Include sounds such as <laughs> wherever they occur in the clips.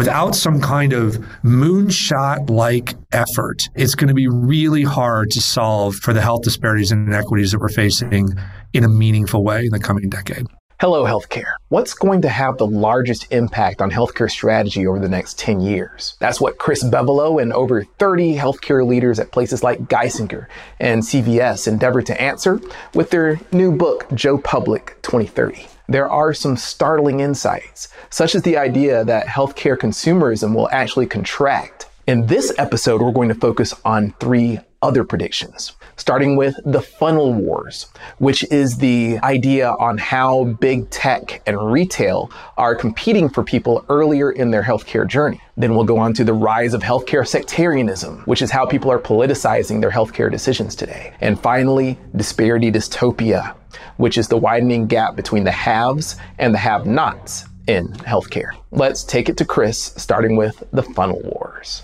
without some kind of moonshot like effort, it's going to be really hard to solve for the health disparities and inequities that we're facing in a meaningful way in the coming decade. Hello, healthcare. What's going to have the largest impact on healthcare strategy over the next 10 years? That's what Chris Bevolo and over 30 healthcare leaders at places like Geisinger and CVS endeavor to answer with their new book, Joe Public 2030 there are some startling insights, such as the idea that healthcare consumerism will actually contract. In this episode, we're going to focus on three other predictions, starting with the funnel wars, which is the idea on how big tech and retail are competing for people earlier in their healthcare journey. Then we'll go on to the rise of healthcare sectarianism, which is how people are politicizing their healthcare decisions today. And finally, disparity dystopia, which is the widening gap between the haves and the have nots in healthcare. Let's take it to Chris, starting with the funnel wars.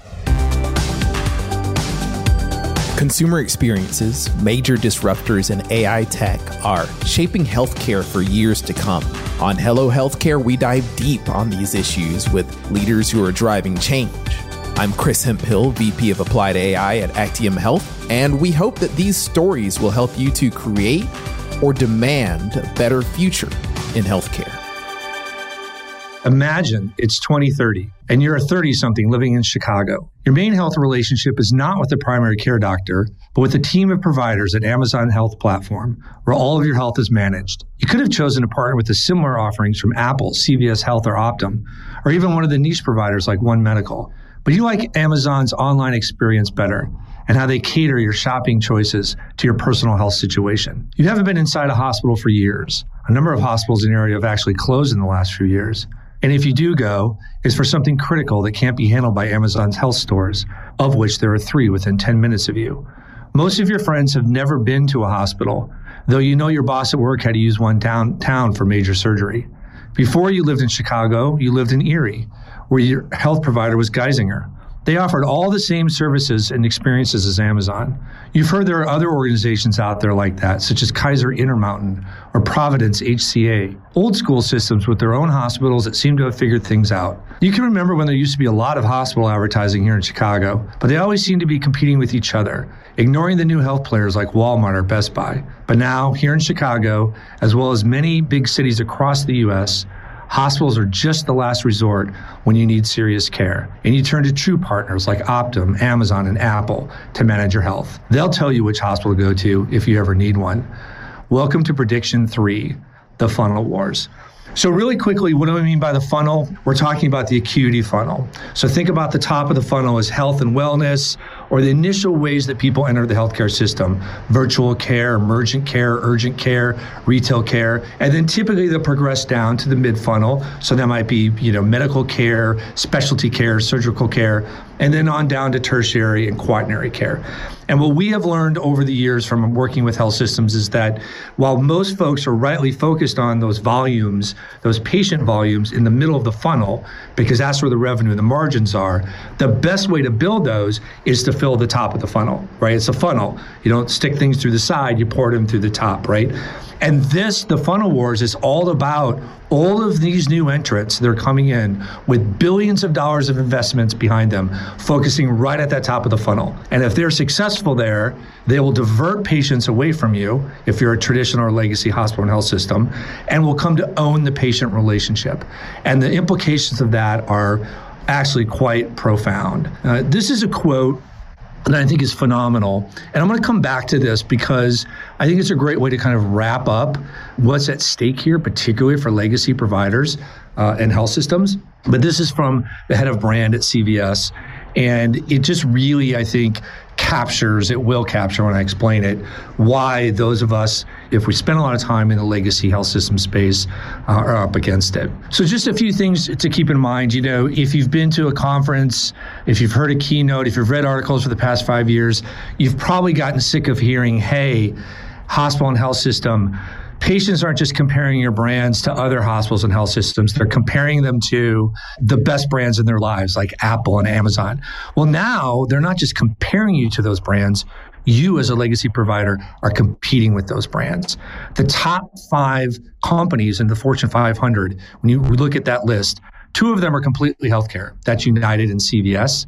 Consumer experiences, major disruptors in AI tech are shaping healthcare for years to come. On Hello Healthcare, we dive deep on these issues with leaders who are driving change. I'm Chris Hemphill, VP of Applied AI at Actium Health, and we hope that these stories will help you to create or demand a better future in healthcare. Imagine it's 2030 and you're a 30 something living in Chicago. Your main health relationship is not with the primary care doctor, but with a team of providers at Amazon Health Platform, where all of your health is managed. You could have chosen to partner with the similar offerings from Apple, CVS Health, or Optum, or even one of the niche providers like One Medical. But you like Amazon's online experience better and how they cater your shopping choices to your personal health situation. You haven't been inside a hospital for years. A number of hospitals in the area have actually closed in the last few years. And if you do go, it's for something critical that can't be handled by Amazon's health stores, of which there are three within 10 minutes of you. Most of your friends have never been to a hospital, though you know your boss at work had to use one downtown for major surgery. Before you lived in Chicago, you lived in Erie, where your health provider was Geisinger. They offered all the same services and experiences as Amazon. You've heard there are other organizations out there like that, such as Kaiser Intermountain or Providence HCA, old school systems with their own hospitals that seem to have figured things out. You can remember when there used to be a lot of hospital advertising here in Chicago, but they always seemed to be competing with each other, ignoring the new health players like Walmart or Best Buy. But now, here in Chicago, as well as many big cities across the U.S., Hospitals are just the last resort when you need serious care. And you turn to true partners like Optum, Amazon, and Apple to manage your health. They'll tell you which hospital to go to if you ever need one. Welcome to Prediction 3 The Funnel Wars. So, really quickly, what do I mean by the funnel? We're talking about the acuity funnel. So, think about the top of the funnel as health and wellness, or the initial ways that people enter the healthcare system virtual care, emergent care, urgent care, retail care. And then typically they'll progress down to the mid funnel. So, that might be, you know, medical care, specialty care, surgical care, and then on down to tertiary and quaternary care. And what we have learned over the years from working with health systems is that while most folks are rightly focused on those volumes, those patient volumes in the middle of the funnel, because that's where the revenue and the margins are, the best way to build those is to fill the top of the funnel, right? It's a funnel. You don't stick things through the side, you pour them through the top, right? And this, the funnel wars, is all about all of these new entrants that are coming in with billions of dollars of investments behind them, focusing right at that top of the funnel. And if they're successful there, they will divert patients away from you if you're a traditional or legacy hospital and health system, and will come to own the patient relationship. And the implications of that are actually quite profound. Uh, this is a quote that I think is phenomenal. And I'm going to come back to this because I think it's a great way to kind of wrap up what's at stake here, particularly for legacy providers uh, and health systems. But this is from the head of brand at CVS. And it just really, I think, captures, it will capture when I explain it, why those of us, if we spend a lot of time in the legacy health system space, uh, are up against it. So, just a few things to keep in mind. You know, if you've been to a conference, if you've heard a keynote, if you've read articles for the past five years, you've probably gotten sick of hearing, hey, hospital and health system patients aren't just comparing your brands to other hospitals and health systems. They're comparing them to the best brands in their lives, like Apple and Amazon. Well, now they're not just comparing you to those brands. You, as a legacy provider, are competing with those brands. The top five companies in the Fortune 500, when you look at that list, Two of them are completely healthcare. That's United and CVS.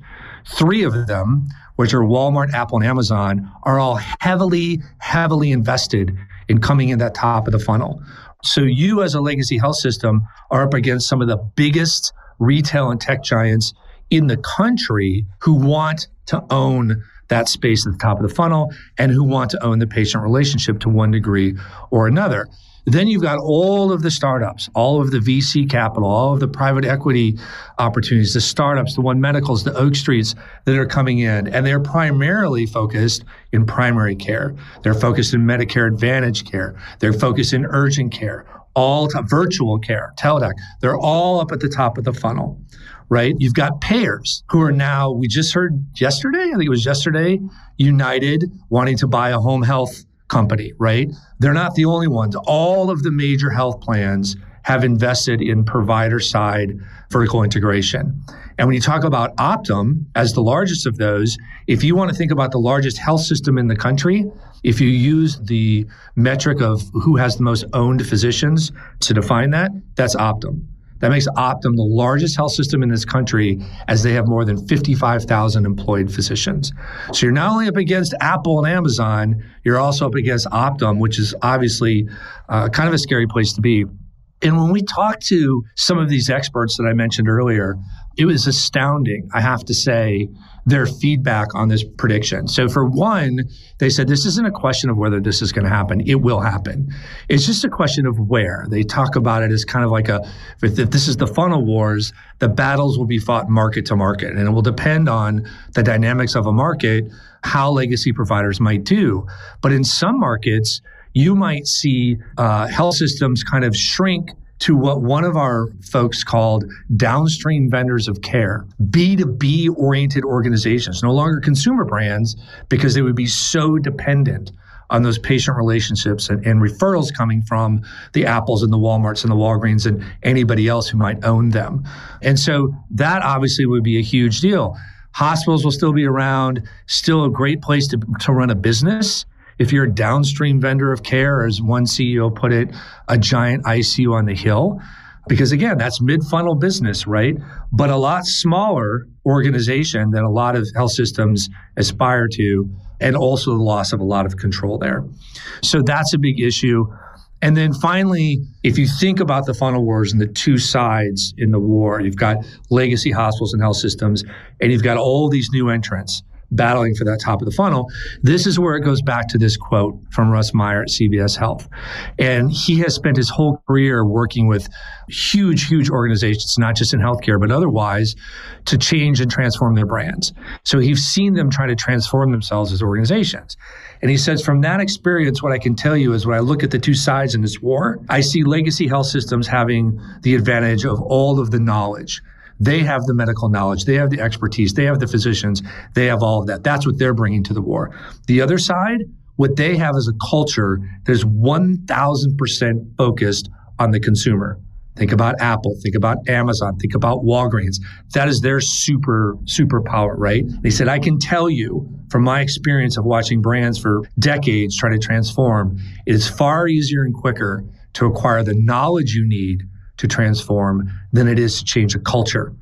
Three of them, which are Walmart, Apple, and Amazon, are all heavily, heavily invested in coming in that top of the funnel. So you as a legacy health system are up against some of the biggest retail and tech giants in the country who want to own that space at the top of the funnel and who want to own the patient relationship to one degree or another. Then you've got all of the startups, all of the VC capital, all of the private equity opportunities, the startups, the One Medicals, the Oak Streets that are coming in. And they're primarily focused in primary care. They're focused in Medicare Advantage care. They're focused in urgent care, all virtual care, Teladoc. They're all up at the top of the funnel right? You've got payers who are now, we just heard yesterday, I think it was yesterday, United wanting to buy a home health company, right? They're not the only ones. All of the major health plans have invested in provider side vertical integration. And when you talk about Optum as the largest of those, if you want to think about the largest health system in the country, if you use the metric of who has the most owned physicians to define that, that's Optum. That makes Optum the largest health system in this country as they have more than 55,000 employed physicians. So you're not only up against Apple and Amazon, you're also up against Optum, which is obviously uh, kind of a scary place to be. And when we talk to some of these experts that I mentioned earlier, it was astounding, I have to say, their feedback on this prediction. So, for one, they said this isn't a question of whether this is going to happen. It will happen. It's just a question of where. They talk about it as kind of like a if this is the funnel wars, the battles will be fought market to market. And it will depend on the dynamics of a market, how legacy providers might do. But in some markets, you might see uh, health systems kind of shrink to what one of our folks called downstream vendors of care, B2B oriented organizations, no longer consumer brands, because they would be so dependent on those patient relationships and, and, referrals coming from the Apples and the Walmarts and the Walgreens and anybody else who might own them. And so that obviously would be a huge deal. Hospitals will still be around, still a great place to, to run a business if you're a downstream vendor of care, as one CEO put it, a giant ICU on the hill. Because again, that's mid funnel business, right? But a lot smaller organization than a lot of health systems aspire to, and also the loss of a lot of control there. So that's a big issue. And then finally, if you think about the funnel wars and the two sides in the war, you've got legacy hospitals and health systems, and you've got all these new entrants battling for that top of the funnel. This is where it goes back to this quote from Russ Meyer at CVS Health. And he has spent his whole career working with huge, huge organizations, not just in healthcare, but otherwise, to change and transform their brands. So he's seen them try to transform themselves as organizations. And he says, from that experience, what I can tell you is when I look at the two sides in this war, I see legacy health systems having the advantage of all of the knowledge they have the medical knowledge, they have the expertise, they have the physicians, they have all of that. That's what they're bringing to the war. The other side, what they have is a culture that is 1000% focused on the consumer. Think about Apple, think about Amazon, think about Walgreens. That is their super, superpower, right? They said, I can tell you from my experience of watching brands for decades try to transform, it is far easier and quicker to acquire the knowledge you need to transform than it is to change a culture.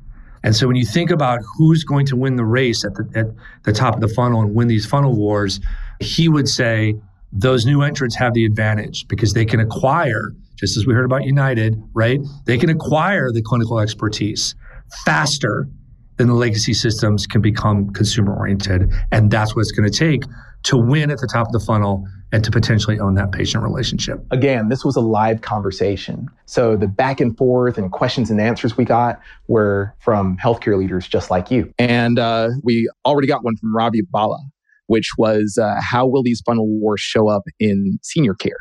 And so when you think about who's going to win the race at the, at the top of the funnel and win these funnel wars, he would say those new entrants have the advantage because they can acquire, just as we heard about United, right? They can acquire the clinical expertise faster than the legacy systems can become consumer oriented. And that's what it's going to take to win at the top of the funnel and to potentially own that patient relationship. Again, this was a live conversation. So the back and forth and questions and answers we got were from healthcare leaders just like you. And uh, we already got one from Ravi Bala, which was uh, how will these funnel wars show up in senior care?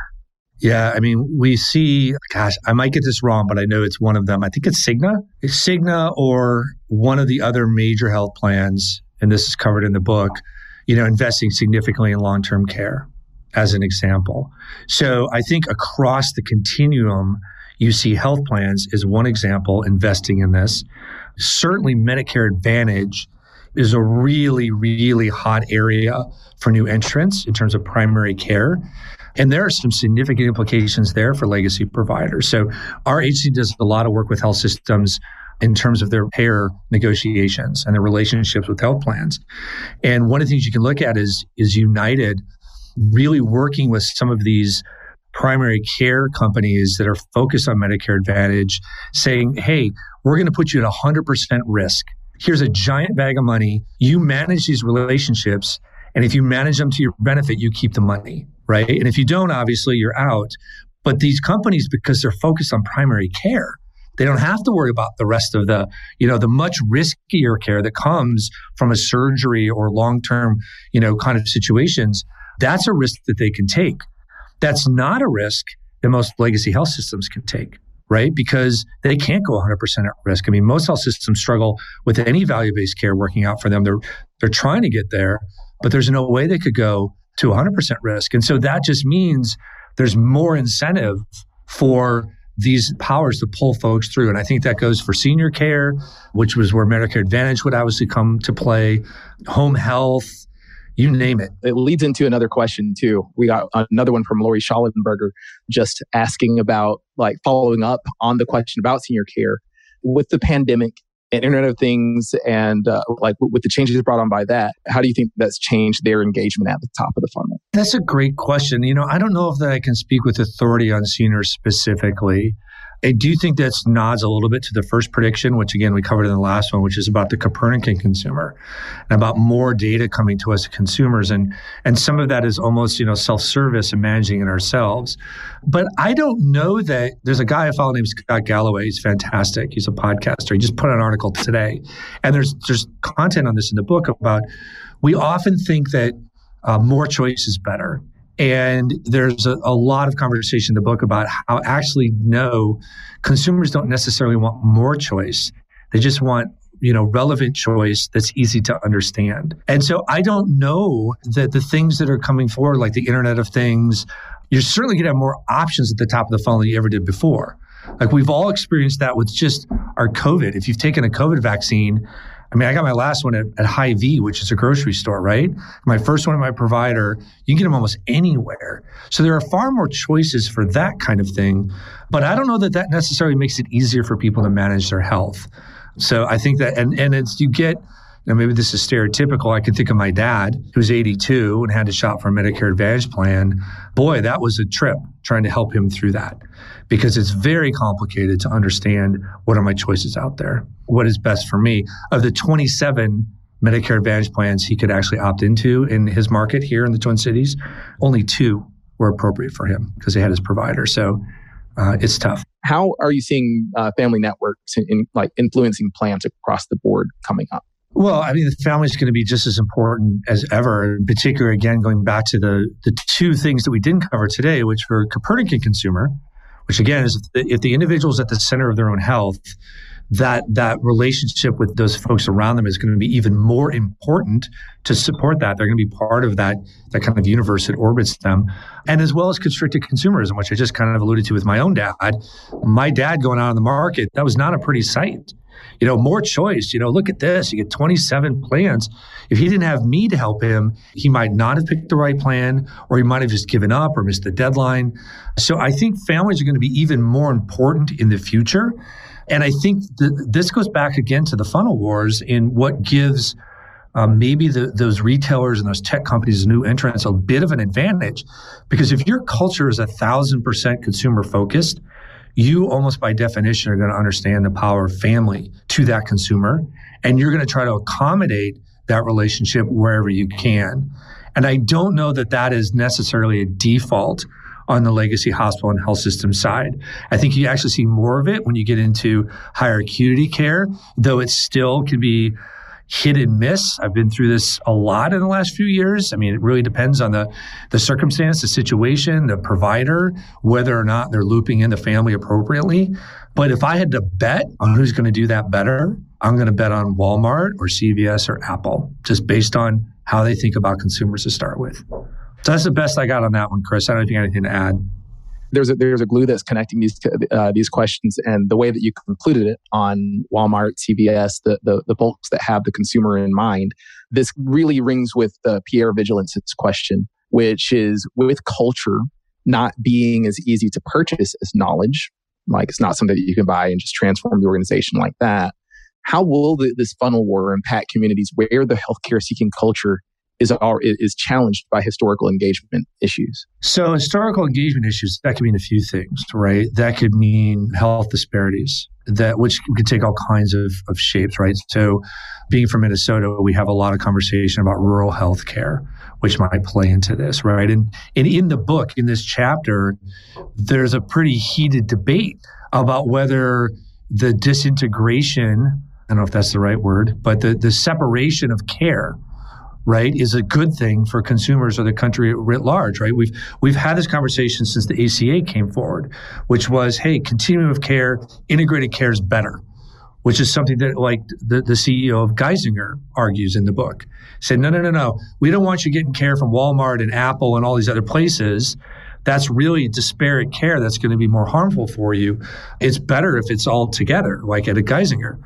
Yeah, I mean, we see, gosh, I might get this wrong, but I know it's one of them. I think it's Cigna. It's Cigna or one of the other major health plans, and this is covered in the book, you know, investing significantly in long term care as an example. So I think across the continuum, you see health plans is one example investing in this. Certainly, Medicare Advantage is a really, really hot area for new entrants in terms of primary care. And there are some significant implications there for legacy providers. So our agency does a lot of work with health systems in terms of their payer negotiations and their relationships with health plans. And one of the things you can look at is is United really working with some of these primary care companies that are focused on Medicare Advantage saying, "Hey, we're going to put you at 100% risk. Here's a giant bag of money. You manage these relationships and if you manage them to your benefit, you keep the money, right? And if you don't, obviously you're out. But these companies, because they're focused on primary care, they don't have to worry about the rest of the, you know, the much riskier care that comes from a surgery or long-term, you know, kind of situations. That's a risk that they can take. That's not a risk that most legacy health systems can take, right? Because they can't go 100% at risk. I mean, most health systems struggle with any value-based care working out for them. They're they're trying to get there, but there's no way they could go to 100% risk. And so that just means there's more incentive for these powers to pull folks through. And I think that goes for senior care, which was where Medicare Advantage would obviously come to play, home health, you name it. It leads into another question too. We got another one from Lori Schallenberger just asking about like following up on the question about senior care. With the pandemic, and Internet of Things and uh, like with the changes brought on by that, how do you think that's changed their engagement at the top of the funnel? That's a great question. You know, I don't know if that I can speak with authority on seniors specifically. I do think that nods a little bit to the first prediction, which again we covered in the last one, which is about the Copernican consumer and about more data coming to us consumers. And and some of that is almost, you know, self-service and managing it ourselves. But I don't know that there's a guy I follow named Scott Galloway. He's fantastic. He's a podcaster. He just put an article today. And there's there's content on this in the book about we often think that uh, more choice is better. And there's a, a, lot of conversation in the book about how actually no, consumers don't necessarily want more choice. They just want you know relevant choice that's easy to understand. And so I don't know that the things that are coming forward, like the Internet of Things, you're certainly going to have more options at the top of the funnel than you ever did before. Like we've all experienced that with just our COVID. If you've taken a COVID vaccine, I mean, I got my last one at, at Hy-Vee, which is a grocery store, right? My first one at my provider, you can get them almost anywhere. So there are far more choices for that kind of thing. But I don't know that that necessarily makes it easier for people to manage their health. So I think that, and, and it's, you get, now maybe this is stereotypical. I can think of my dad, who's 82 and had to shop for a Medicare Advantage plan. Boy, that was a trip trying to help him through that because it's very complicated to understand what are my choices out there, what is best for me. Of the 27 Medicare Advantage plans he could actually opt into in his market here in the Twin Cities, only two were appropriate for him because they had his provider. So uh, it's tough. How are you seeing uh, family networks in, in, like influencing plans across the board coming up? Well, I mean, the family is going to be just as important as ever. In particular, again, going back to the the two things that we didn't cover today, which were Copernican consumer, which again is if the, if the individual is at the center of their own health, that that relationship with those folks around them is going to be even more important to support that. They're going to be part of that that kind of universe that orbits them, and as well as constricted consumerism, which I just kind of alluded to with my own dad. My dad going out on the market that was not a pretty sight you know, more choice. You know, look at this. You get 27 plans. If he didn't have me to help him, he might not have picked the right plan, or he might have just given up or missed the deadline. So I think families are going to be even more important in the future. And I think th- this goes back again to the funnel wars in what gives um, maybe the, those retailers and those tech companies, new entrants, a bit of an advantage. Because if your culture is a thousand percent consumer focused, you almost by definition are going to understand the power of family to that consumer. And you're going to try to accommodate that relationship wherever you can. And I don't know that that is necessarily a default on the legacy hospital and health system side. I think you actually see more of it when you get into higher acuity care, though it still can be hit and miss. I've been through this a lot in the last few years. I mean, it really depends on the, the circumstance, the situation, the provider, whether or not they're looping in the family appropriately. But if I had to bet on who's going to do that better, I'm going to bet on Walmart or CVS or Apple, just based on how they think about consumers to start with. So that's the best I got on that one, Chris. I don't know if you got anything to add there's a, there's a glue that's connecting these uh, these questions, and the way that you concluded it on Walmart, CVS, the, the the folks that have the consumer in mind, this really rings with the Pierre Vigilance's question, which is with culture not being as easy to purchase as knowledge, Like it's not something that you can buy and just transform the organization like that. How will the, this funnel war impact communities where the healthcare seeking culture is is challenged by historical engagement issues? So historical engagement issues that could mean a few things, right? That could mean health disparities that which could take all kinds of, of shapes, right? So being from Minnesota, we have a lot of conversation about rural health care, which might play into this, right? And, and in the book, in this chapter, there's a pretty heated debate about whether the disintegration, I don't know if that's the right word, but the, the separation of care right, is a good thing for consumers or the country writ large, right? We've we've had this conversation since the ACA came forward, which was, hey, continuum of care, integrated care is better, which is something that like the, the CEO of Geisinger argues in the book. Said, no, no, no, no. We don't want you getting care from Walmart and Apple and all these other places. That's really disparate care that's going to be more harmful for you. It's better if it's all together, like at a Geisinger.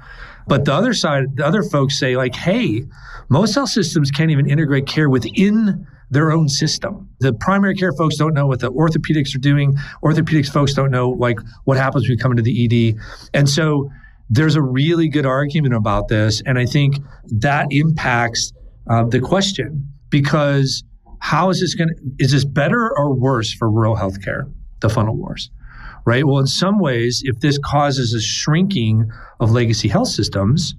But the other side, the other folks say, like, hey, most health systems can't even integrate care within their own system. The primary care folks don't know what the orthopedics are doing. Orthopedics folks don't know like what happens when you come into the ED. And so there's a really good argument about this. And I think that impacts uh, the question because how is this going to, is this better or worse for rural healthcare, the funnel wars? Right. Well, in some ways, if this causes a shrinking of legacy health systems,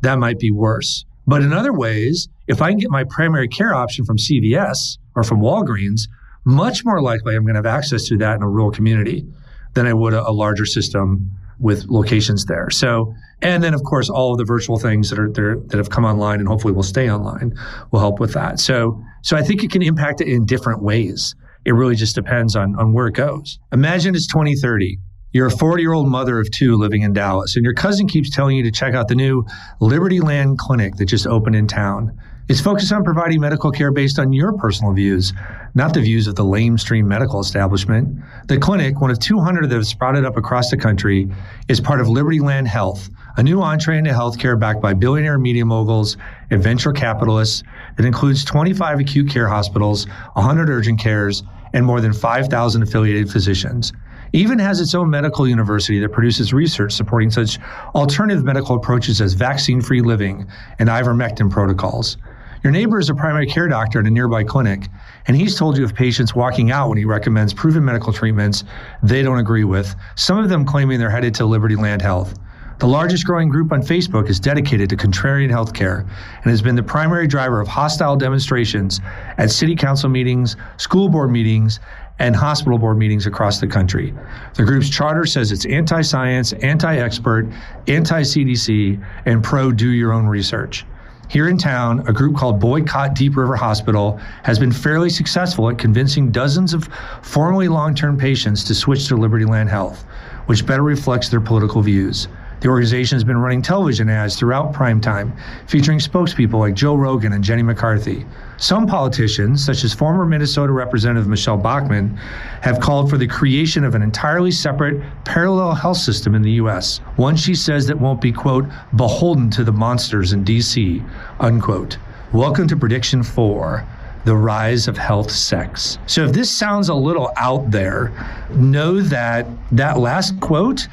that might be worse. But in other ways, if I can get my primary care option from CVS or from Walgreens, much more likely I'm going to have access to that in a rural community than I would a, a larger system with locations there. So, and then of course, all of the virtual things that are there that have come online and hopefully will stay online will help with that. So, so I think it can impact it in different ways. It really just depends on, on where it goes. Imagine it's 2030 you're a 40 year old mother of two living in Dallas, and your cousin keeps telling you to check out the new Liberty Land Clinic that just opened in town. It's focused on providing medical care based on your personal views, not the views of the lamestream medical establishment. The clinic, one of 200 that have sprouted up across the country, is part of Liberty Land Health, a new entree into healthcare backed by billionaire media moguls and venture capitalists that includes 25 acute care hospitals, 100 urgent cares, and more than 5,000 affiliated physicians even has its own medical university that produces research supporting such alternative medical approaches as vaccine free living and ivermectin protocols. Your neighbor is a primary care doctor at a nearby clinic, and he's told you of patients walking out when he recommends proven medical treatments they don't agree with, some of them claiming they're headed to Liberty Land Health. The largest growing group on Facebook is dedicated to contrarian healthcare and has been the primary driver of hostile demonstrations at city council meetings, school board meetings, and hospital board meetings across the country. The group's charter says it's anti science, anti expert, anti CDC, and pro do your own research. Here in town, a group called Boycott Deep River Hospital has been fairly successful at convincing dozens of formerly long term patients to switch to Liberty Land Health, which better reflects their political views. The organization has been running television ads throughout prime time, featuring spokespeople like Joe Rogan and Jenny McCarthy. Some politicians, such as former Minnesota Representative Michele Bachmann, have called for the creation of an entirely separate parallel health system in the U.S. One she says that won't be, quote, beholden to the monsters in D.C., unquote. Welcome to Prediction 4 the rise of health sects. So if this sounds a little out there, know that that last quote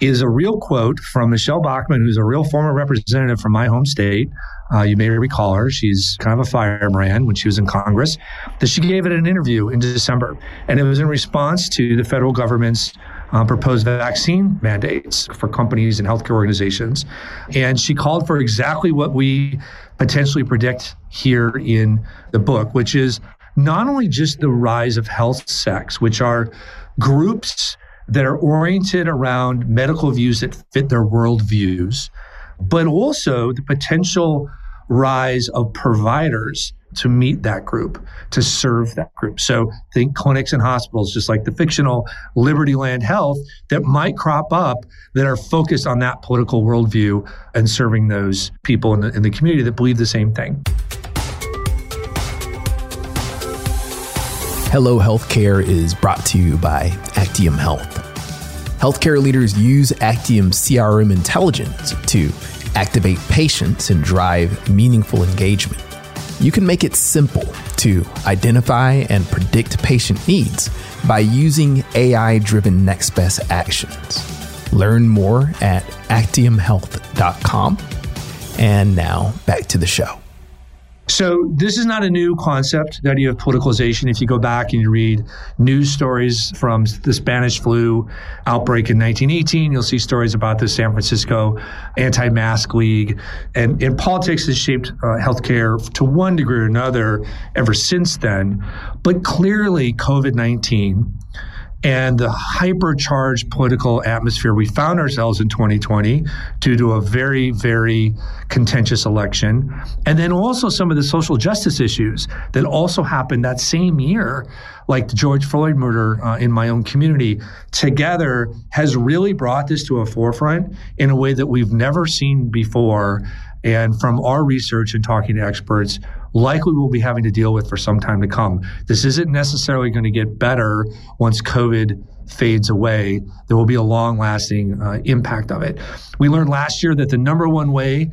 is a real quote from Michele Bachmann, who's a real former representative from my home state. Uh, you may recall her. She's kind of a firebrand when she was in Congress. That she gave it an interview in December, and it was in response to the federal government's uh, proposed vaccine mandates for companies and healthcare organizations. And she called for exactly what we potentially predict here in the book, which is not only just the rise of health sects, which are groups that are oriented around medical views that fit their worldviews, but also the potential rise of providers to meet that group, to serve that group. So think clinics and hospitals, just like the fictional Liberty Land Health that might crop up that are focused on that political worldview and serving those people in the, in the community that believe the same thing. Hello Healthcare is brought to you by Actium Health. Healthcare leaders use Actium CRM intelligence to activate patients and drive meaningful engagement. You can make it simple to identify and predict patient needs by using AI driven next best actions. Learn more at actiumhealth.com. And now back to the show. So this is not a new concept, the idea of politicalization. If you go back and you read news stories from the Spanish flu outbreak in 1918, you'll see stories about the San Francisco anti-mask league. And, and politics has shaped uh, healthcare to one degree or another ever since then. But clearly COVID-19 and the hypercharged political atmosphere we found ourselves in 2020 due to a very, very contentious election. And then also some of the social justice issues that also happened that same year, like the George Floyd murder uh, in my own community, together has really brought this to a forefront in a way that we've never seen before. And from our research and talking to experts, likely we'll be having to deal with for some time to come. This isn't necessarily going to get better once COVID fades away. There will be a long lasting uh, impact of it. We learned last year that the number one way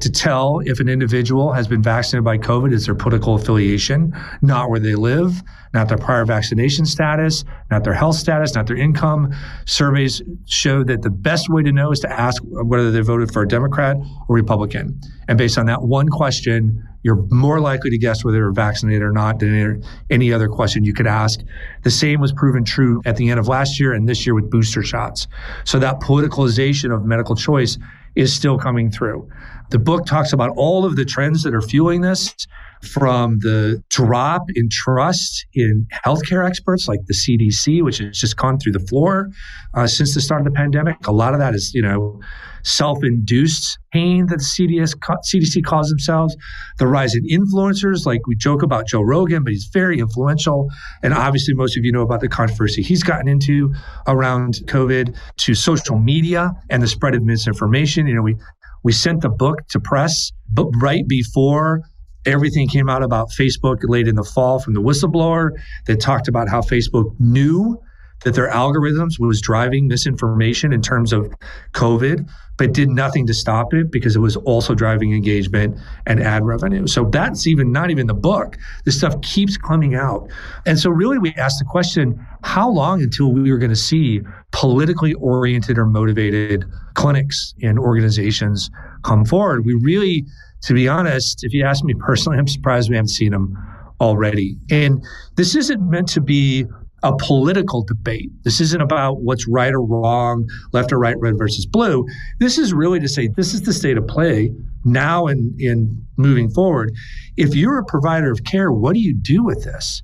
to tell if an individual has been vaccinated by COVID is their political affiliation, not where they live, not their prior vaccination status, not their health status, not their income. Surveys show that the best way to know is to ask whether they voted for a Democrat or Republican. And based on that one question, you're more likely to guess whether they're vaccinated or not than any other question you could ask. The same was proven true at the end of last year and this year with booster shots. So that politicalization of medical choice is still coming through. The book talks about all of the trends that are fueling this from the drop in trust in healthcare experts like the CDC, which has just gone through the floor uh, since the start of the pandemic. A lot of that is, you know, self-induced pain that the CDS, CDC calls themselves. The rise in influencers, like we joke about Joe Rogan, but he's very influential. And obviously, most of you know about the controversy he's gotten into around COVID to social media and the spread of misinformation. You know, we we sent the book to press, but right before everything came out about Facebook late in the fall from the whistleblower that talked about how Facebook knew that their algorithms was driving misinformation in terms of COVID, but did nothing to stop it because it was also driving engagement and ad revenue. So that's even not even the book. This stuff keeps coming out. And so really we asked the question, how long until we were going to see politically oriented or motivated clinics and organizations come forward? We really, to be honest, if you ask me personally, I'm surprised we haven't seen them already. And this isn't meant to be a political debate. This isn't about what's right or wrong, left or right, red versus blue. This is really to say this is the state of play now and in moving forward. If you're a provider of care, what do you do with this?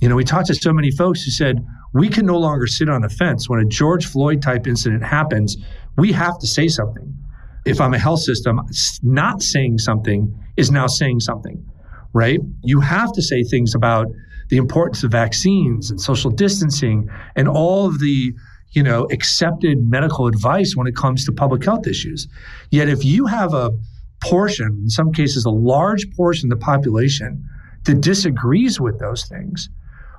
You know, we talked to so many folks who said we can no longer sit on the fence when a George Floyd type incident happens. We have to say something. If I'm a health system, not saying something is now saying something, right? You have to say things about the importance of vaccines and social distancing and all of the you know accepted medical advice when it comes to public health issues. Yet if you have a portion in some cases a large portion of the population that disagrees with those things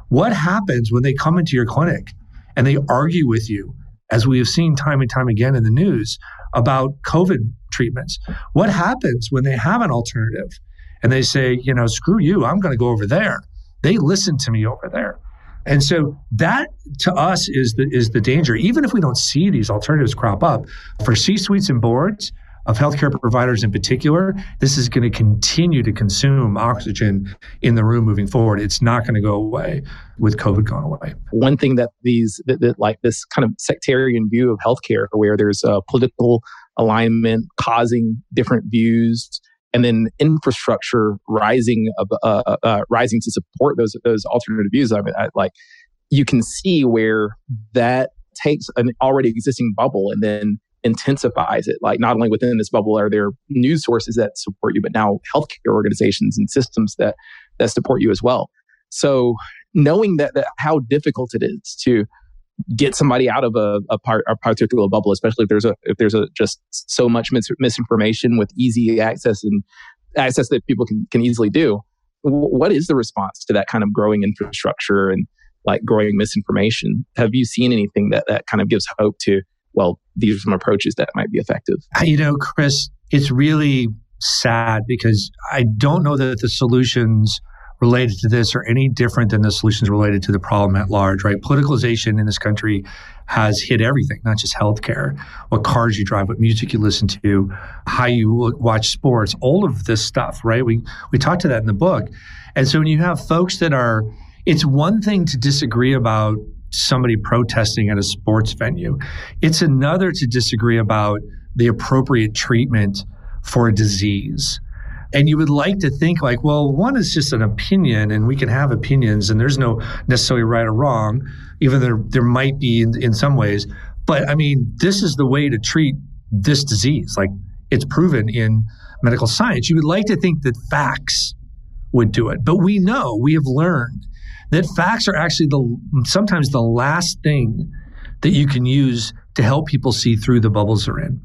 what happens when they come into your clinic and they argue with you as we have seen time and time again in the news about covid treatments? What happens when they have an alternative and they say you know screw you i'm going to go over there they listen to me over there. And so that to us is the is the danger. Even if we don't see these alternatives crop up for C-suites and boards of healthcare providers in particular, this is going to continue to consume oxygen in the room moving forward. It's not going to go away with COVID gone away. One thing that these that, that like this kind of sectarian view of healthcare, where there's a political alignment causing different views and then infrastructure rising uh, uh, uh, rising to support those those alternative views. I mean, I, like you can see where that takes an already existing bubble and then intensifies it. Like not only within this bubble are there news sources that support you, but now healthcare organizations and systems that that support you as well. So knowing that, that how difficult it is to get somebody out of a, a, part, a particular bubble, especially if there's a if there's a just so much mis- misinformation with easy access and access that people can can easily do. What is the response to that kind of growing infrastructure and like growing misinformation? Have you seen anything that that kind of gives hope to? Well, these are some approaches that might be effective. You know, Chris, it's really sad because I don't know that the solutions related to this are any different than the solutions related to the problem at large, right? Politicalization in this country has hit everything, not just healthcare, what cars you drive, what music you listen to, how you watch sports, all of this stuff, right? We we talked to that in the book. And so when you have folks that are it's one thing to disagree about somebody protesting at a sports venue. It's another to disagree about the appropriate treatment for a disease. And you would like to think like, well, one is just an opinion and we can have opinions and there's no necessarily right or wrong, even there there might be in, in some ways. But I mean, this is the way to treat this disease. Like it's proven in medical science. You would like to think that facts would do it. But we know, we have learned that facts are actually the sometimes the last thing that you can use to help people see through the bubbles they're in.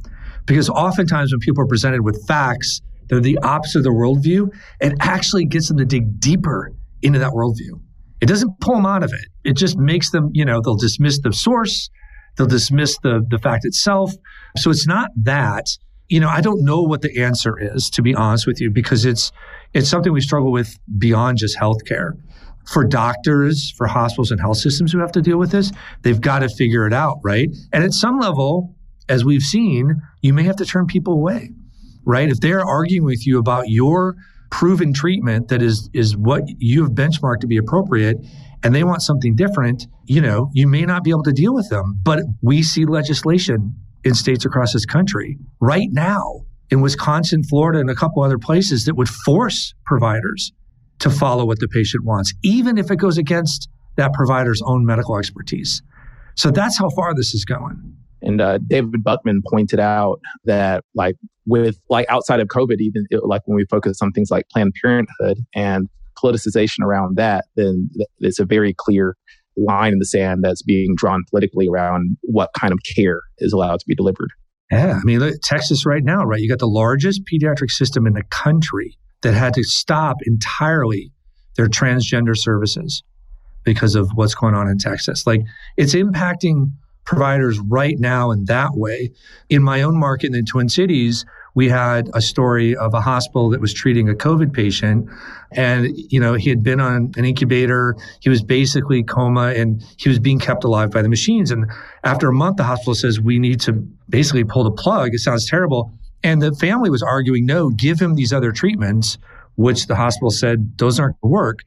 Because oftentimes when people are presented with facts, they're the opposite of the worldview. It actually gets them to dig deeper into that worldview. It doesn't pull them out of it. It just makes them, you know, they'll dismiss the source, they'll dismiss the the fact itself. So it's not that. You know, I don't know what the answer is, to be honest with you, because it's it's something we struggle with beyond just healthcare for doctors, for hospitals and health systems who have to deal with this, they've got to figure it out, right? And at some level, as we've seen, you may have to turn people away, right? If they're arguing with you about your proven treatment that is is what you have benchmarked to be appropriate and they want something different, you know, you may not be able to deal with them. But we see legislation in states across this country right now in Wisconsin, Florida, and a couple other places that would force providers to follow what the patient wants, even if it goes against that provider's own medical expertise. So that's how far this is going. And uh, David Buckman pointed out that, like, with like outside of COVID, even like when we focus on things like Planned Parenthood and politicization around that, then it's a very clear line in the sand that's being drawn politically around what kind of care is allowed to be delivered. Yeah, I mean, look, Texas right now, right? You got the largest pediatric system in the country that had to stop entirely their transgender services because of what's going on in Texas. Like it's impacting providers right now in that way. In my own market in the Twin Cities, we had a story of a hospital that was treating a COVID patient. And, you know, he had been on an incubator. He was basically coma and he was being kept alive by the machines. And after a month, the hospital says, we need to basically pull the plug. It sounds terrible. And the family was arguing, no, give him these other treatments, which the hospital said those aren't going to work.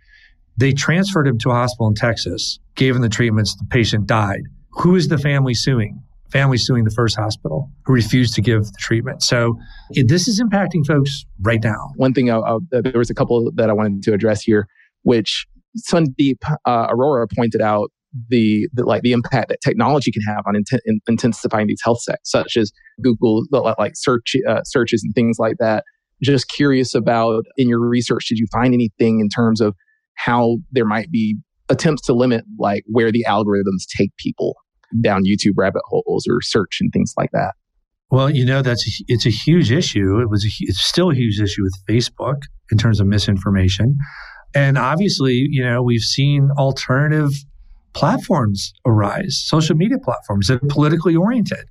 They transferred him to a hospital in Texas, gave him the treatments, the patient died. Who is the family suing? Family suing the first hospital who refused to give the treatment. So it, this is impacting folks right now. One thing, I'll, I'll, there was a couple that I wanted to address here, which Sandeep uh, Arora pointed out the, the, like the impact that technology can have on in, intensifying these health sects, such as Google like search uh, searches and things like that. Just curious about in your research, did you find anything in terms of how there might be attempts to limit like where the algorithms take people down YouTube rabbit holes or search and things like that? Well, you know that's it's a huge issue. It was a, it's still a huge issue with Facebook in terms of misinformation, and obviously, you know, we've seen alternative platforms arise, social media platforms that are politically oriented.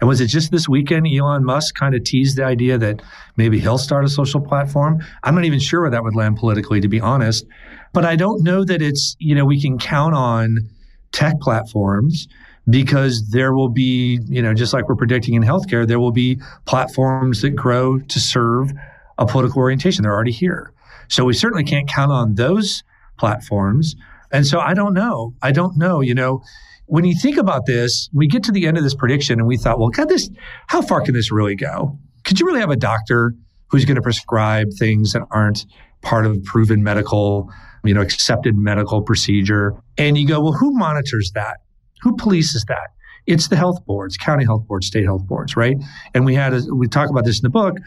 And was it just this weekend Elon Musk kind of teased the idea that maybe he'll start a social platform? I'm not even sure where that would land politically, to be honest. But I don't know that it's, you know, we can count on tech platforms because there will be, you know, just like we're predicting in healthcare, there will be platforms that grow to serve a political orientation. They're already here. So we certainly can't count on those platforms. And so I don't know. I don't know. You know, when you think about this, we get to the end of this prediction and we thought, well, God, this, how far can this really go? Could you really have a doctor who's going to prescribe things that aren't part of proven medical, you know, accepted medical procedure? And you go, well, who monitors that? Who polices that? It's the health boards, county health boards, state health boards, right? And we had, a, we talk about this in the book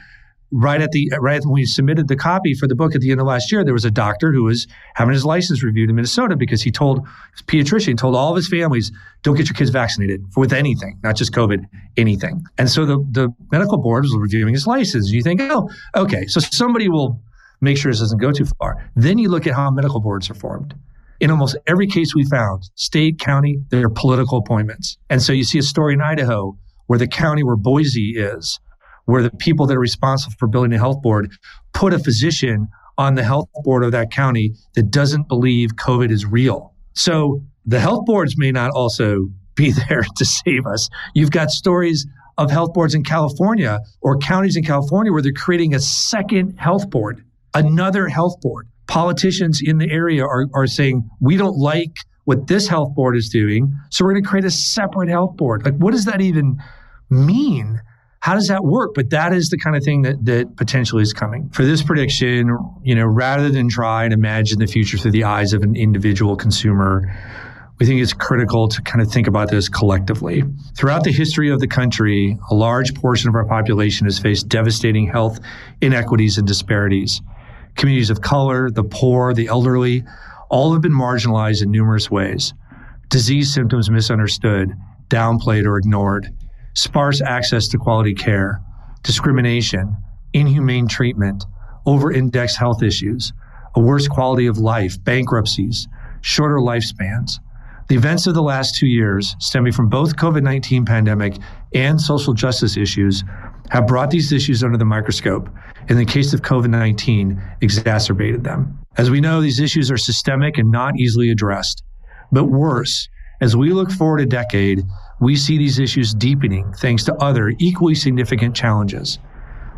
right at the right when we submitted the copy for the book at the end of last year, there was a doctor who was having his license reviewed in Minnesota because he told his pediatrician told all of his families, don't get your kids vaccinated with anything, not just COVID, anything. And so the the medical board was reviewing his license. You think, oh, okay, so somebody will make sure this doesn't go too far. Then you look at how medical boards are formed. In almost every case we found, state, county, they're political appointments. And so you see a story in Idaho where the county where Boise is where the people that are responsible for building the health board put a physician on the health board of that county that doesn't believe COVID is real. So the health boards may not also be <laughs> there to save us. You've got stories of health boards in California or counties in California where they're creating a second health board, another health board. Politicians in the area are, are saying, we don't like what this health board is doing, so we're going to create a separate health board. Like, what does that even mean? How does that work? But that is the kind of thing that, that potentially is coming. For this prediction, you know, rather than try and imagine the future through the eyes of an individual consumer, we think it's critical to kind of think about this collectively. Throughout the history of the country, a large portion of our population has faced devastating health inequities and disparities. Communities of color, the poor, the elderly, all have been marginalized in numerous ways. Disease symptoms misunderstood, downplayed, or ignored, sparse access to quality care, discrimination, inhumane treatment, over indexed health issues, a worse quality of life, bankruptcies, shorter lifespans. The events of the last two years, stemming from both COVID 19 pandemic and social justice issues, have brought these issues under the microscope. In the case of COVID 19, exacerbated them. As we know, these issues are systemic and not easily addressed. But worse, as we look forward a decade, we see these issues deepening thanks to other equally significant challenges.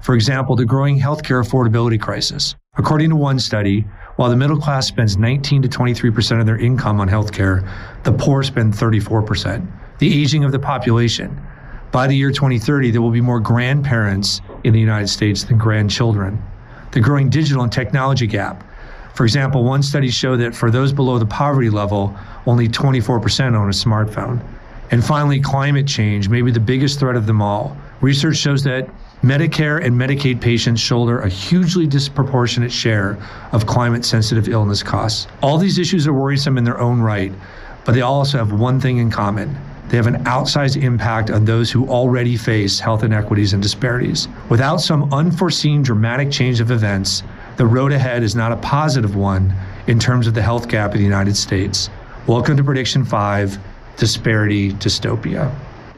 For example, the growing healthcare affordability crisis. According to one study, while the middle class spends 19 to 23% of their income on healthcare, the poor spend 34%. The aging of the population. By the year 2030, there will be more grandparents in the United States than grandchildren. The growing digital and technology gap. For example, one study showed that for those below the poverty level, only 24% own a smartphone. And finally, climate change may be the biggest threat of them all. Research shows that Medicare and Medicaid patients shoulder a hugely disproportionate share of climate sensitive illness costs. All these issues are worrisome in their own right, but they also have one thing in common. They have an outsized impact on those who already face health inequities and disparities. Without some unforeseen dramatic change of events, the road ahead is not a positive one in terms of the health gap in the United States. Welcome to Prediction 5 Disparity Dystopia.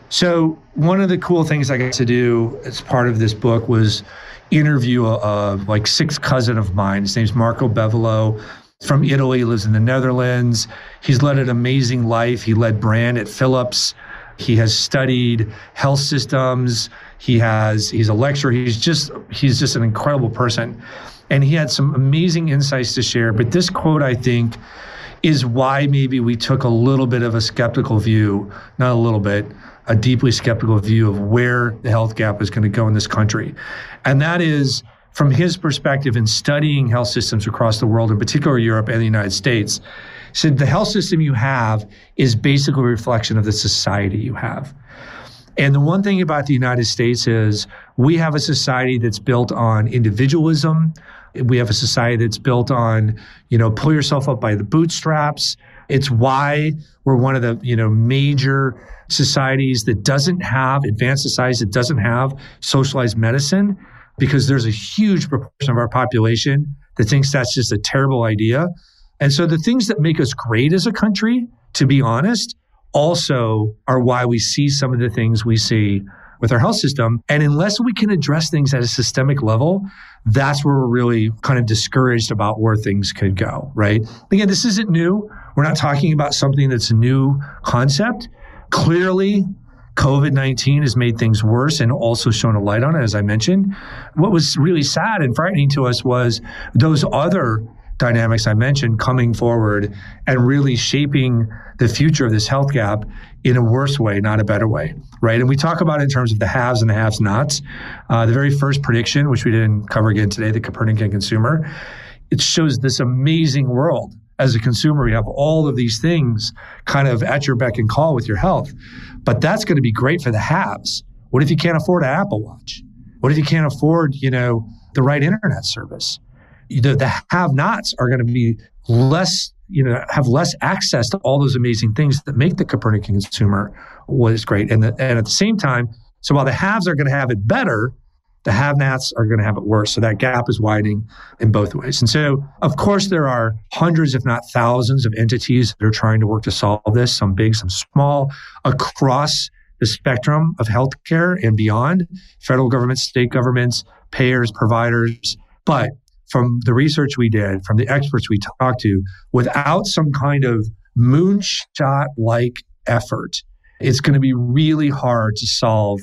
So one of the cool things I got to do as part of this book was interview a, a like sixth cousin of mine. His name's Marco Bevolo from Italy, lives in the Netherlands. He's led an amazing life. He led brand at Philips. He has studied health systems. He has he's a lecturer. He's just he's just an incredible person. And he had some amazing insights to share. But this quote, I think, is why maybe we took a little bit of a skeptical view, not a little bit, a deeply skeptical view of where the health gap is going to go in this country. And that is from his perspective in studying health systems across the world, in particular Europe and the United States, said the health system you have is basically a reflection of the society you have. And the one thing about the United States is we have a society that's built on individualism. We have a society that's built on, you know, pull yourself up by the bootstraps. It's why we're one of the, you know, major societies that doesn't have advanced societies that doesn't have socialized medicine because there's a huge proportion of our population that thinks that's just a terrible idea. And so the things that make us great as a country, to be honest, also are why we see some of the things we see with our health system. And unless we can address things at a systemic level, that's where we're really kind of discouraged about where things could go, right? Again, this isn't new. We're not talking about something that's a new concept. Clearly, COVID 19 has made things worse and also shown a light on it, as I mentioned. What was really sad and frightening to us was those other dynamics I mentioned coming forward and really shaping the future of this health gap in a worse way, not a better way, right? And we talk about it in terms of the haves and the haves nots. Uh, the very first prediction, which we didn't cover again today, the Copernican consumer, it shows this amazing world. As a consumer, you have all of these things kind of at your beck and call with your health. But that's going to be great for the haves. What if you can't afford an Apple Watch? What if you can't afford, you know, the right internet service? The, the have-nots are going to be less, you know, have less access to all those amazing things that make the Copernican consumer was great. And, the, and at the same time, so while the haves are going to have it better, the have nots are going to have it worse. So that gap is widening in both ways. And so, of course, there are hundreds, if not thousands, of entities that are trying to work to solve this, some big, some small, across the spectrum of healthcare and beyond federal governments, state governments, payers, providers. But from the research we did, from the experts we talked to, without some kind of moonshot like effort, it's going to be really hard to solve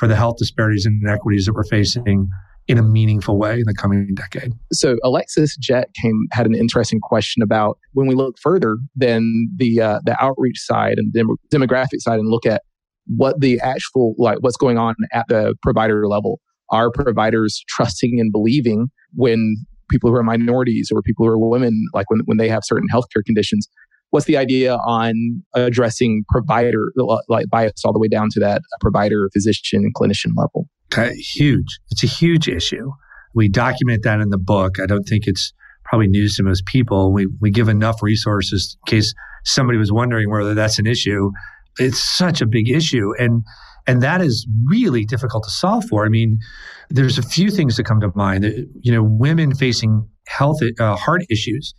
for the health disparities and inequities that we're facing in a meaningful way in the coming decade. So Alexis Jet came had an interesting question about when we look further than the uh, the outreach side and dem- demographic side and look at what the actual like what's going on at the provider level. Are providers trusting and believing when people who are minorities or people who are women, like when, when they have certain healthcare conditions, what's the idea on addressing provider like bias all the way down to that provider physician clinician level? Okay, huge. It's a huge issue. We document that in the book. I don't think it's probably news to most people. We, we give enough resources in case somebody was wondering whether that's an issue. It's such a big issue and and that is really difficult to solve for. I mean there's a few things that come to mind. You know women facing health uh, heart issues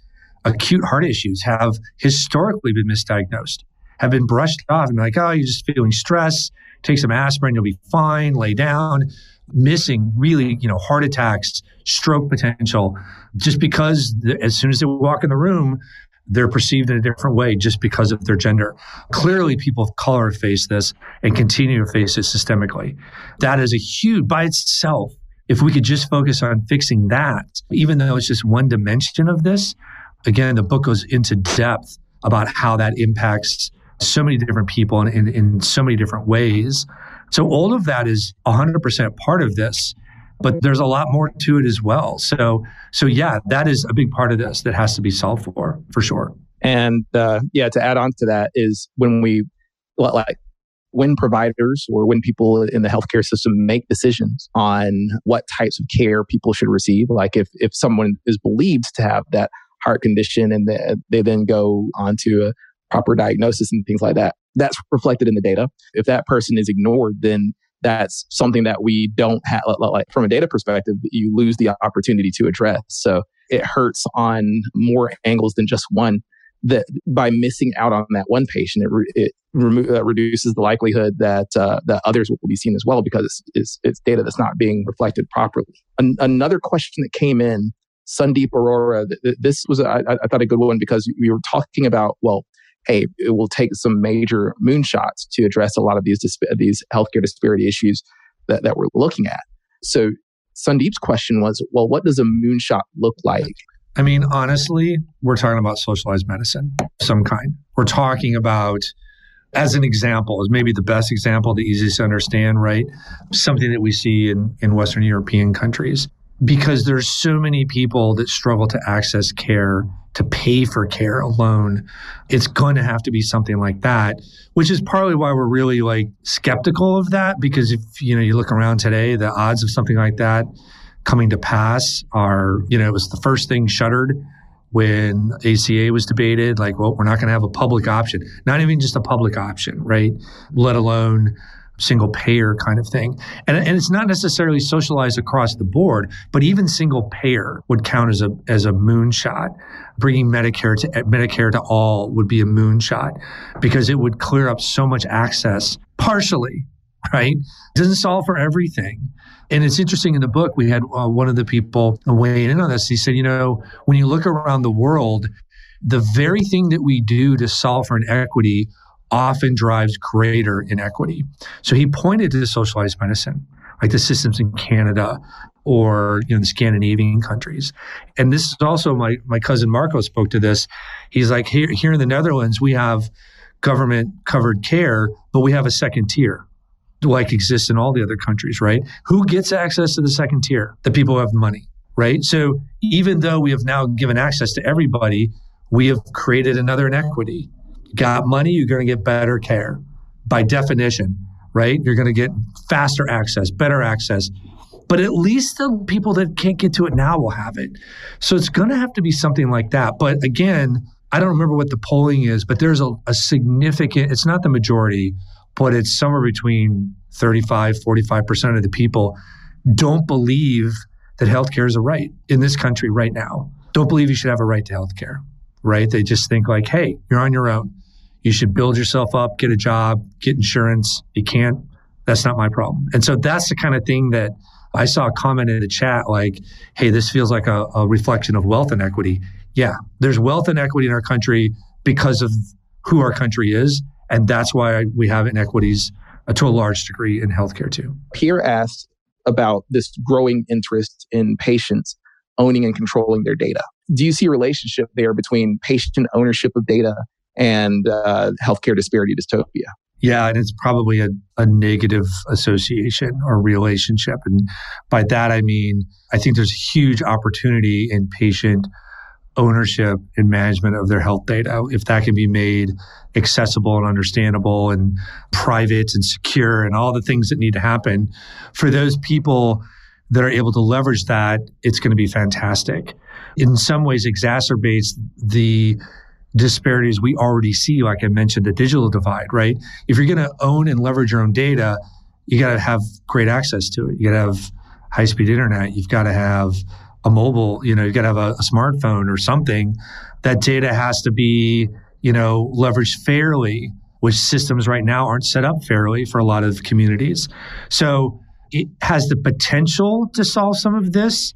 acute heart issues have historically been misdiagnosed, have been brushed off and like, oh, you're just feeling stress, take some aspirin, you'll be fine, lay down, missing really, you know, heart attacks, stroke potential, just because the, as soon as they walk in the room, they're perceived in a different way just because of their gender. Clearly, people of color face this and continue to face it systemically. That is a huge, by itself, if we could just focus on fixing that, even though it's just one dimension of this, again, the book goes into depth about how that impacts so many different people in, in, in so many different ways. So all of that is 100% part of this, but there's a lot more to it as well. So, so yeah, that is a big part of this that has to be solved for, for sure. And uh, yeah, to add on to that is when we like when providers or when people in the healthcare system make decisions on what types of care people should receive, like if if someone is believed to have that heart condition and they, they then go on to a proper diagnosis and things like that. That's reflected in the data. If that person is ignored, then that's something that we don't have, like from a data perspective, you lose the opportunity to address. So it hurts on more angles than just one. That by missing out on that one patient, it, re, it remo- reduces the likelihood that uh, that others will be seen as well because it's, it's, it's data that's not being reflected properly. An- another question that came in Sandeep Arora, this was, I, I thought, a good one because we were talking about, well, hey, it will take some major moonshots to address a lot of these these healthcare disparity issues that, that we're looking at. So Sandeep's question was, well, what does a moonshot look like? I mean, honestly, we're talking about socialized medicine, some kind. We're talking about, as an example, is maybe the best example, the easiest to understand, right? Something that we see in, in Western European countries because there's so many people that struggle to access care to pay for care alone. It's going to have to be something like that which is partly why we're really like skeptical of that because if you know you look around today the odds of something like that coming to pass are you know it was the first thing shuttered when ACA was debated like well we're not going to have a public option. Not even just a public option right? Let alone single payer kind of thing. And, and it's not necessarily socialized across the board, but even single payer would count as a, as a moonshot. Bringing Medicare to Medicare to all would be a moonshot because it would clear up so much access partially, right? It doesn't solve for everything. And it's interesting in the book, we had uh, one of the people weighing in on this. He said, you know, when you look around the world, the very thing that we do to solve for inequity often drives greater inequity. So he pointed to socialized medicine, like the systems in Canada or you know the Scandinavian countries. And this is also my my cousin Marco spoke to this. He's like here here in the Netherlands we have government covered care, but we have a second tier like exists in all the other countries, right? Who gets access to the second tier? The people who have money, right? So even though we have now given access to everybody, we have created another inequity got money, you're going to get better care by definition, right? You're going to get faster access, better access. But at least the people that can't get to it now will have it. So it's going to have to be something like that. But again, I don't remember what the polling is, but there's a, a significant, it's not the majority, but it's somewhere between 35, 45% of the people don't believe that healthcare is a right in this country right now. Don't believe you should have a right to healthcare, right? They just think like, hey, you're on your own You should build yourself up, get a job, get insurance. You can't, that's not my problem. And so that's the kind of thing that I saw a comment in the chat like, hey, this feels like a, a reflection of wealth inequity. Yeah, there's wealth inequity in our country because of who our country is. And that's why we have inequities uh, to a large degree in healthcare too. Pierre asked about this growing interest in patients owning and controlling their data. Do you see a relationship there between patient ownership of data and uh, healthcare disparity dystopia? Yeah, and it's probably a, a negative association or relationship. And by that, I mean, I think there's huge opportunity in patient ownership and management of their health data. If that can be made accessible and understandable and private and secure and all the things that need to happen for those people that are able to leverage that, it's going to be fantastic. In some ways, exacerbates the disparities we already see, like I mentioned, the digital divide, right? If you're going to own and leverage your own data, you got to have great access to it. You got to have high speed internet. You've got to have a mobile, you know, you've got to have a, a smartphone or something. That data has to be, you know, leveraged fairly, which systems right now aren't set up fairly for a lot of communities. So it has the potential to solve some of this,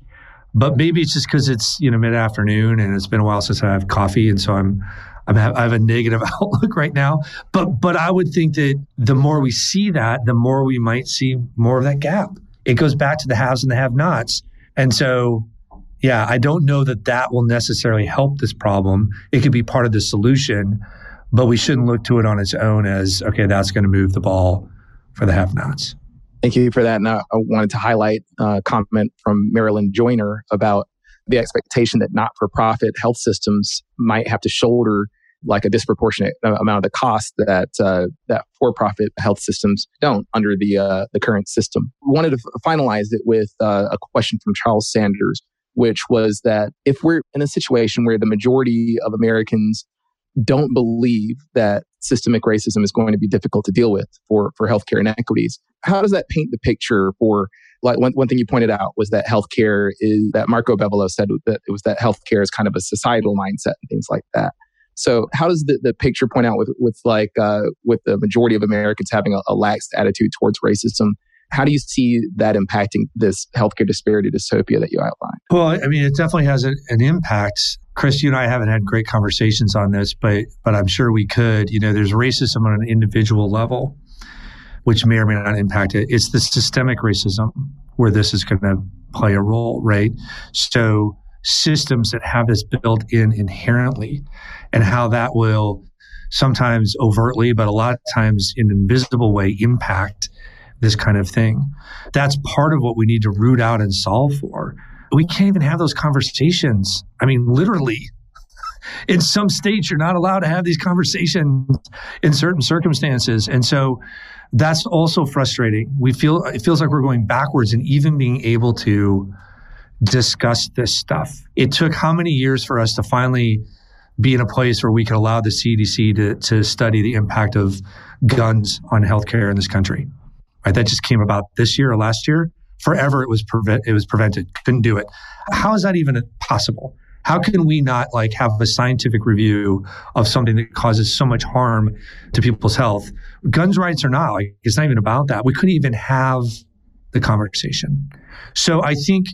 but maybe it's just because it's you know mid afternoon and it's been a while since I have coffee, and so I'm I'm have, I have a negative <laughs> outlook right now. But but I would think that the more we see that, the more we might see more of that gap. It goes back to the haves and the have-nots, and so yeah, I don't know that that will necessarily help this problem. It could be part of the solution, but we shouldn't look to it on its own as okay, that's going to move the ball for the have-nots. Thank you for that. And I wanted to highlight a comment from Marilyn Joyner about the expectation that not for profit health systems might have to shoulder like a disproportionate amount of the cost that uh, that for-profit health systems don't under the uh, the current system. Wanted to finalize it with uh, a question from Charles Sanders, which was that if we're in a situation where the majority of Americans don't believe that systemic racism is going to be difficult to deal with for, for healthcare inequities. How does that paint the picture for like one, one thing you pointed out was that healthcare is that Marco Bevolo said that it was that healthcare is kind of a societal mindset and things like that. So how does the, the picture point out with with like uh, with the majority of Americans having a, a lax attitude towards racism? How do you see that impacting this healthcare disparity dystopia that you outlined? Well, I mean, it definitely has a, an impact. Chris, you and I haven't had great conversations on this, but but I'm sure we could. You know, there's racism on an individual level, which may or may not impact it. It's the systemic racism where this is going to play a role, right? So systems that have this built in inherently, and how that will sometimes overtly, but a lot of times in an invisible way, impact this kind of thing. That's part of what we need to root out and solve for. We can't even have those conversations. I mean, literally, <laughs> in some states, you're not allowed to have these conversations in certain circumstances. And so that's also frustrating. We feel, it feels like we're going backwards and even being able to discuss this stuff. It took how many years for us to finally be in a place where we could allow the CDC to, to study the impact of guns on healthcare in this country? Right? That just came about this year or last year. Forever it was it was prevented. Couldn't do it. How is that even possible? How can we not like have a scientific review of something that causes so much harm to people's health? Guns rights or not, like it's not even about that. We couldn't even have the conversation. So I think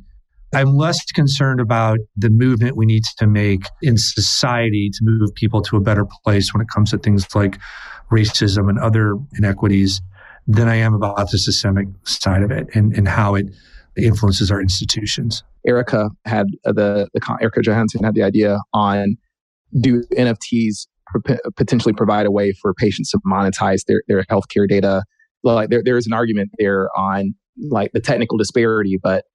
I'm less concerned about the movement we need to make in society to move people to a better place when it comes to things like racism and other inequities than I am about the systemic side of it and, and how it influences our institutions. Erica had the, the Erica Johansson had the idea on do NFTs potentially provide a way for patients to monetize their, their healthcare data? Like there, there is an argument there on like the technical disparity, but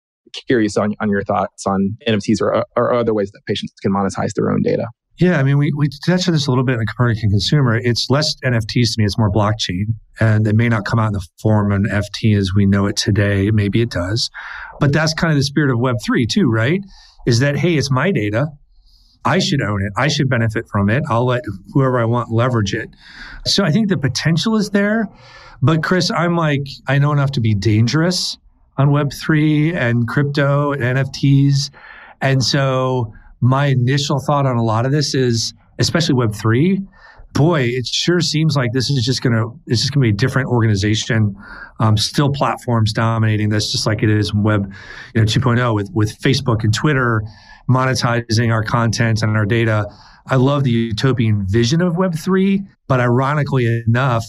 curious on, on your thoughts on NFTs or, or other ways that patients can monetize their own data. Yeah, I mean, we, we touched on this a little bit in the Copernican Consumer. It's less NFTs to me, it's more blockchain. And it may not come out in the form of an NFT as we know it today. Maybe it does. But that's kind of the spirit of Web3 too, right? Is that, hey, it's my data. I should own it. I should benefit from it. I'll let whoever I want leverage it. So I think the potential is there. But Chris, I'm like, I know enough to be dangerous on Web3 and crypto and NFTs. And so my initial thought on a lot of this is especially Web three, boy, it sure seems like this is just gonna it's just gonna be a different organization. Um, still platforms dominating this, just like it is in Web, you know, 2.0 with with Facebook and Twitter monetizing our content and our data. I love the utopian vision of Web three, but ironically enough,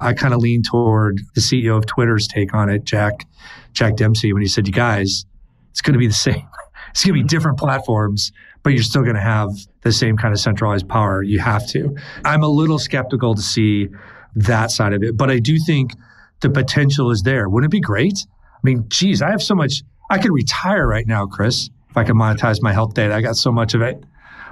I kind of lean toward the CEO of Twitter's take on it, Jack Jack Dorsey, when he said, "You guys, it's going to be the same. <laughs> It's going to be different platforms, but you're still going to have the same kind of centralized power. You have to." I'm a little skeptical to see that side of it, but I do think the potential is there. Wouldn't it be great? I mean, geez, I have so much. I could retire right now, Chris, if I could monetize my health data. I got so much of it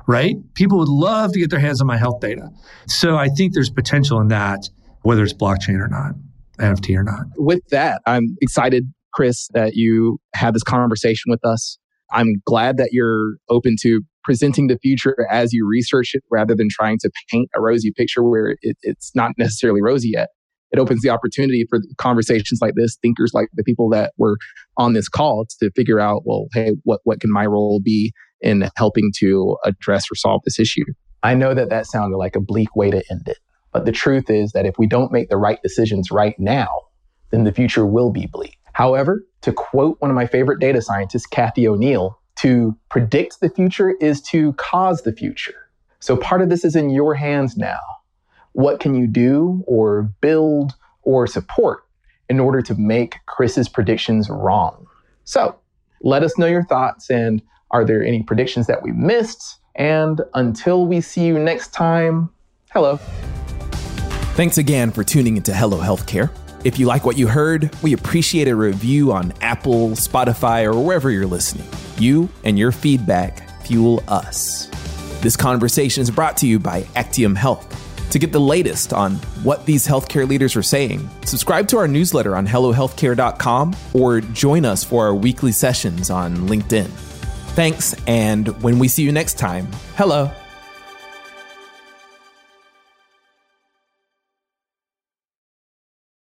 right? People would love to get their hands on my health data. So I think there's potential in that whether it's blockchain or not, NFT or not. With that, I'm excited, Chris, that you had this conversation with us. I'm glad that you're open to presenting the future as you research it rather than trying to paint a rosy picture where it, it's not necessarily rosy yet. It opens the opportunity for conversations like this, thinkers like the people that were on this call to figure out, well, hey, what, what can my role be in helping to address or solve this issue? I know that that sounded like a bleak way to end it. But the truth is that if we don't make the right decisions right now, then the future will be bleak. However, to quote one of my favorite data scientists, Cathy O'Neil, to predict the future is to cause the future. So part of this is in your hands now. What can you do or build or support in order to make Chris's predictions wrong? So let us know your thoughts and are there any predictions that we missed? And until we see you next time, hello. Thanks again for tuning into Hello Healthcare. If you like what you heard, we appreciate a review on Apple, Spotify, or wherever you're listening. You and your feedback fuel us. This conversation is brought to you by Actium Health. To get the latest on what these healthcare leaders are saying, subscribe to our newsletter on HelloHealthcare.com or join us for our weekly sessions on LinkedIn. Thanks, and when we see you next time, hello.